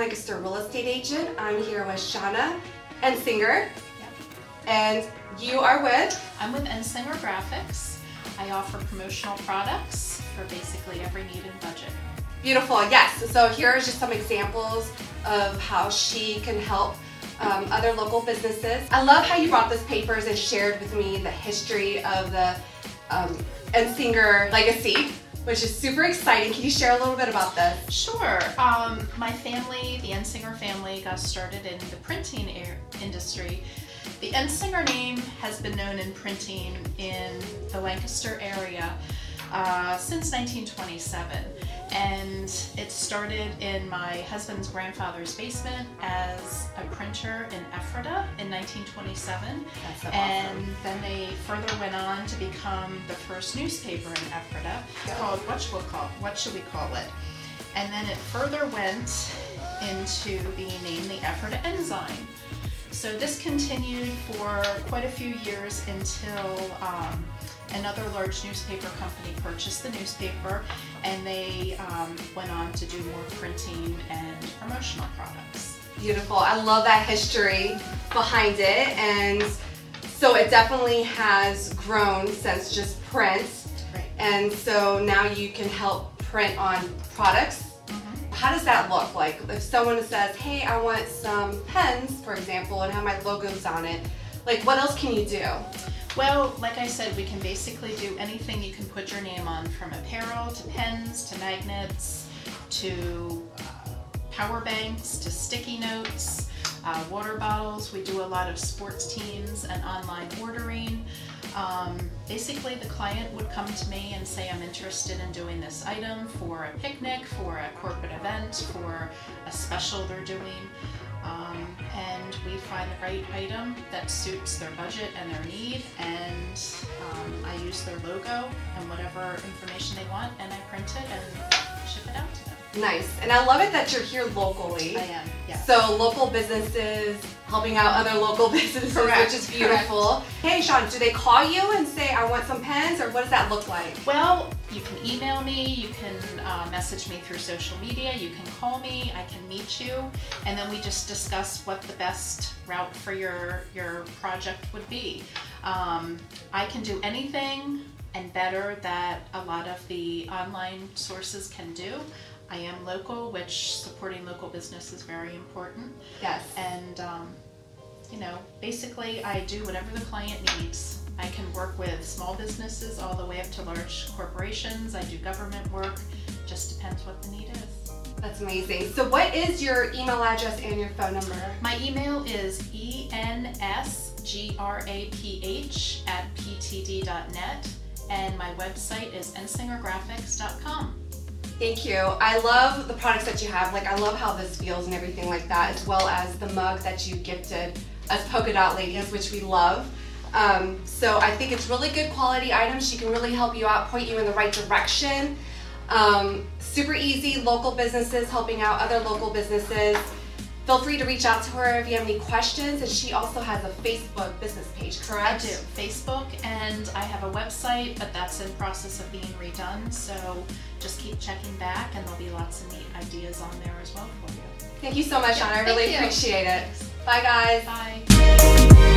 Lancaster real estate agent. I'm here with Shauna Ensinger. And you are with? I'm with Ensinger Graphics. I offer promotional products for basically every need and budget. Beautiful, yes. So here are just some examples of how she can help um, other local businesses. I love how you brought those papers and shared with me the history of the um, Ensinger legacy which is super exciting. Can you share a little bit about this? Sure. Um, my family, the Ensinger family, got started in the printing industry. The Ensinger name has been known in printing in the Lancaster area uh, since 1927. And it started in my husband's grandfather's basement as a printer in Ephrata in 1927. So and then they further went on to become the first newspaper in Ephrata yeah. called, what should, we call, what should we call it? And then it further went into being named the Ephrata Enzyme. So this continued for quite a few years until um, another large newspaper company purchased the newspaper and they um, went on to do more printing and promotional products. Beautiful. I love that history behind it. And so it definitely has grown since just print. Right. And so now you can help print on products. Mm-hmm. How does that look like? If someone says, hey, I want some pens, for example, and have my logos on it, like what else can you do? Well, like I said, we can basically do anything you can put your name on from apparel to pens to magnets to uh, power banks to sticky notes, uh, water bottles. We do a lot of sports teams and online ordering. Um, basically, the client would come to me and say, I'm interested in doing this item for a picnic, for a corporate event, for a special they're doing. Um, we find the right item that suits their budget and their need and um, I use their logo and whatever information they want and I print it and ship it out to them. Nice. And I love it that you're here locally. I am, yeah. So local businesses helping out other local businesses, Correct. which is beautiful. Hey, Sean, do they call you and say, I want some pens, or what does that look like? Well, you can email me, you can uh, message me through social media, you can call me, I can meet you, and then we just discuss what the best route for your, your project would be. Um, I can do anything and better that a lot of the online sources can do. I am local, which supporting local business is very important. Yes. And, um, you know, basically I do whatever the client needs. I can work with small businesses all the way up to large corporations. I do government work. Just depends what the need is. That's amazing. So, what is your email address and your phone number? My email is ensgraph at ptd.net, and my website is ensingergraphics.com. Thank you. I love the products that you have. Like, I love how this feels and everything like that, as well as the mug that you gifted us polka dot ladies, which we love. Um, so I think it's really good quality items. She can really help you out, point you in the right direction. Um, super easy, local businesses helping out other local businesses. Feel free to reach out to her if you have any questions. And she also has a Facebook business page, correct? I do. Facebook, and I have a website, but that's in process of being redone. So just keep checking back, and there'll be lots of neat ideas on there as well for you. Thank you so much, Yeah, Anna. I really you. appreciate it. Bye, guys. Bye.